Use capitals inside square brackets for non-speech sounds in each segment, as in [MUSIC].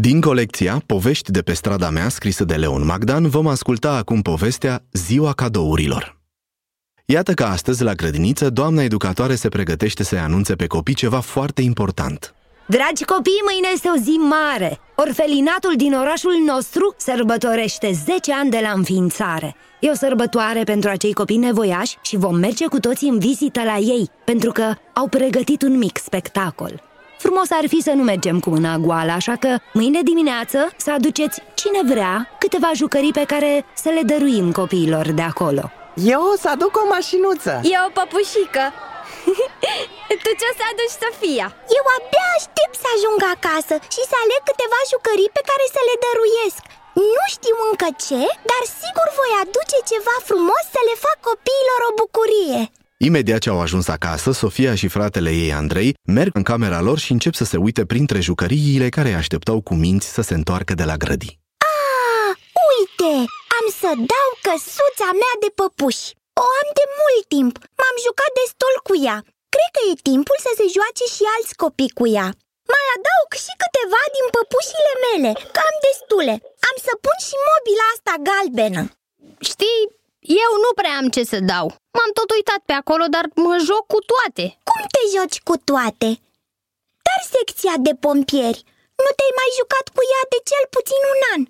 Din colecția Povești de pe strada mea, scrisă de Leon Magdan, vom asculta acum povestea Ziua cadourilor. Iată că astăzi, la grădiniță, doamna educatoare se pregătește să-i anunțe pe copii ceva foarte important. Dragi copii, mâine este o zi mare! Orfelinatul din orașul nostru sărbătorește 10 ani de la înființare. E o sărbătoare pentru acei copii nevoiași și vom merge cu toții în vizită la ei, pentru că au pregătit un mic spectacol. Frumos ar fi să nu mergem cu mâna goală, așa că mâine dimineață să aduceți cine vrea câteva jucării pe care să le dăruim copiilor de acolo. Eu o să aduc o mașinuță E o păpușică [LAUGHS] Tu ce o să aduci, Sofia? Eu abia aștept să ajung acasă și să aleg câteva jucării pe care să le dăruiesc Nu știu încă ce, dar sigur voi aduce ceva frumos să le fac copiilor o bucurie Imediat ce au ajuns acasă, Sofia și fratele ei Andrei merg în camera lor și încep să se uite printre jucăriile care îi așteptau cu minți să se întoarcă de la grădii. Ah, uite! Am să dau căsuța mea de păpuși O am de mult timp, m-am jucat destul cu ea Cred că e timpul să se joace și alți copii cu ea Mai adaug și câteva din păpușile mele, că am destule Am să pun și mobila asta galbenă Știi, eu nu prea am ce să dau M-am tot uitat pe acolo, dar mă joc cu toate Cum te joci cu toate? Dar secția de pompieri Nu te-ai mai jucat cu ea de cel puțin un an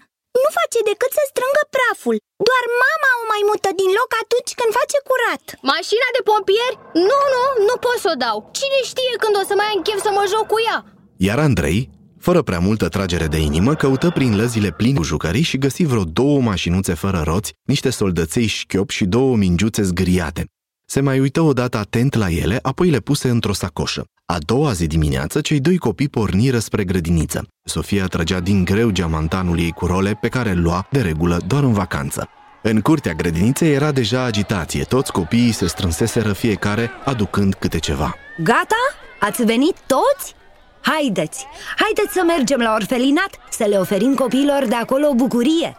Nu face decât să strângă praful Doar mama o mai mută din loc atunci când face curat Mașina de pompieri? Nu, nu, nu pot să o dau Cine știe când o să mai am chef să mă joc cu ea? Iar Andrei, fără prea multă tragere de inimă, căută prin lăzile pline cu jucării și găsi vreo două mașinuțe fără roți, niște soldăței șchiop și două mingiuțe zgriate. Se mai uită odată atent la ele, apoi le puse într-o sacoșă. A doua zi dimineață, cei doi copii porniră spre grădiniță. Sofia trăgea din greu geamantanul ei cu role, pe care îl lua, de regulă, doar în vacanță. În curtea grădiniței era deja agitație, toți copiii se strânseseră fiecare, aducând câte ceva. Gata? Ați venit toți? Haideți, haideți să mergem la orfelinat Să le oferim copiilor de acolo o bucurie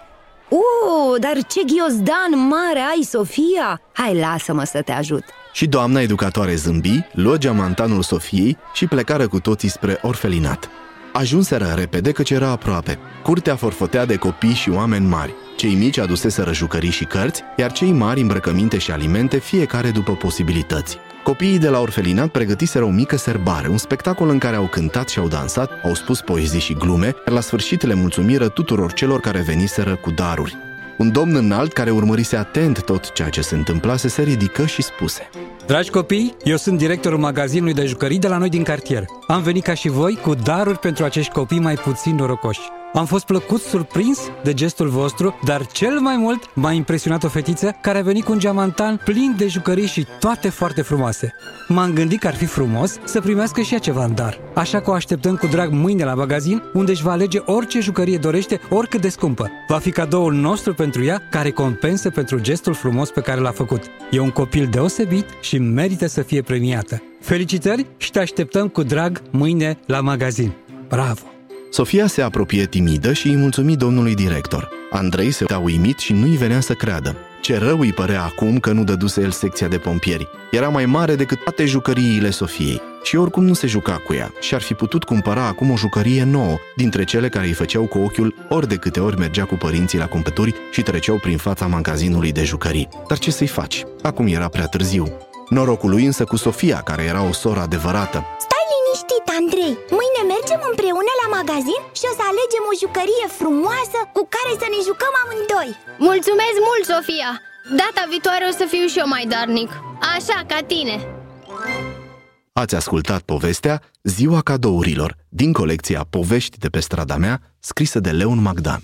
Uh, dar ce ghiozdan mare ai, Sofia! Hai, lasă-mă să te ajut Și doamna educatoare zâmbi, luă geamantanul Sofiei și plecară cu toții spre orfelinat. Ajunseră repede căci era aproape. Curtea forfotea de copii și oameni mari. Cei mici aduseseră jucării și cărți, iar cei mari îmbrăcăminte și alimente, fiecare după posibilități. Copiii de la orfelinat pregătiseră o mică serbare, un spectacol în care au cântat și au dansat, au spus poezii și glume, iar la sfârșit le mulțumiră tuturor celor care veniseră cu daruri. Un domn înalt care urmărise atent tot ceea ce se întâmplase se ridică și spuse Dragi copii, eu sunt directorul magazinului de jucării de la noi din cartier. Am venit ca și voi cu daruri pentru acești copii mai puțin norocoși. Am fost plăcut surprins de gestul vostru, dar cel mai mult m-a impresionat o fetiță care a venit cu un geamantan plin de jucării și toate foarte frumoase. M-am gândit că ar fi frumos să primească și ea ceva în dar. Așa că o așteptăm cu drag mâine la magazin, unde își va alege orice jucărie dorește, oricât de scumpă. Va fi cadoul nostru pentru ea, care compensă pentru gestul frumos pe care l-a făcut. E un copil deosebit și merită să fie premiată. Felicitări și te așteptăm cu drag mâine la magazin. Bravo! Sofia se apropie timidă și îi mulțumi domnului director. Andrei se uita uimit și nu-i venea să creadă. Ce rău îi părea acum că nu dăduse el secția de pompieri. Era mai mare decât toate jucăriile Sofiei și oricum nu se juca cu ea și ar fi putut cumpăra acum o jucărie nouă, dintre cele care îi făceau cu ochiul ori de câte ori mergea cu părinții la cumpături și treceau prin fața magazinului de jucării. Dar ce să-i faci? Acum era prea târziu. Norocul lui însă cu Sofia, care era o soră adevărată. Stai liniștit, Andrei Mâine mergem împreună la magazin și o să alegem o jucărie frumoasă cu care să ne jucăm amândoi Mulțumesc mult, Sofia! Data viitoare o să fiu și eu mai darnic Așa, ca tine Ați ascultat povestea Ziua cadourilor din colecția Povești de pe strada mea, scrisă de Leon Magdan.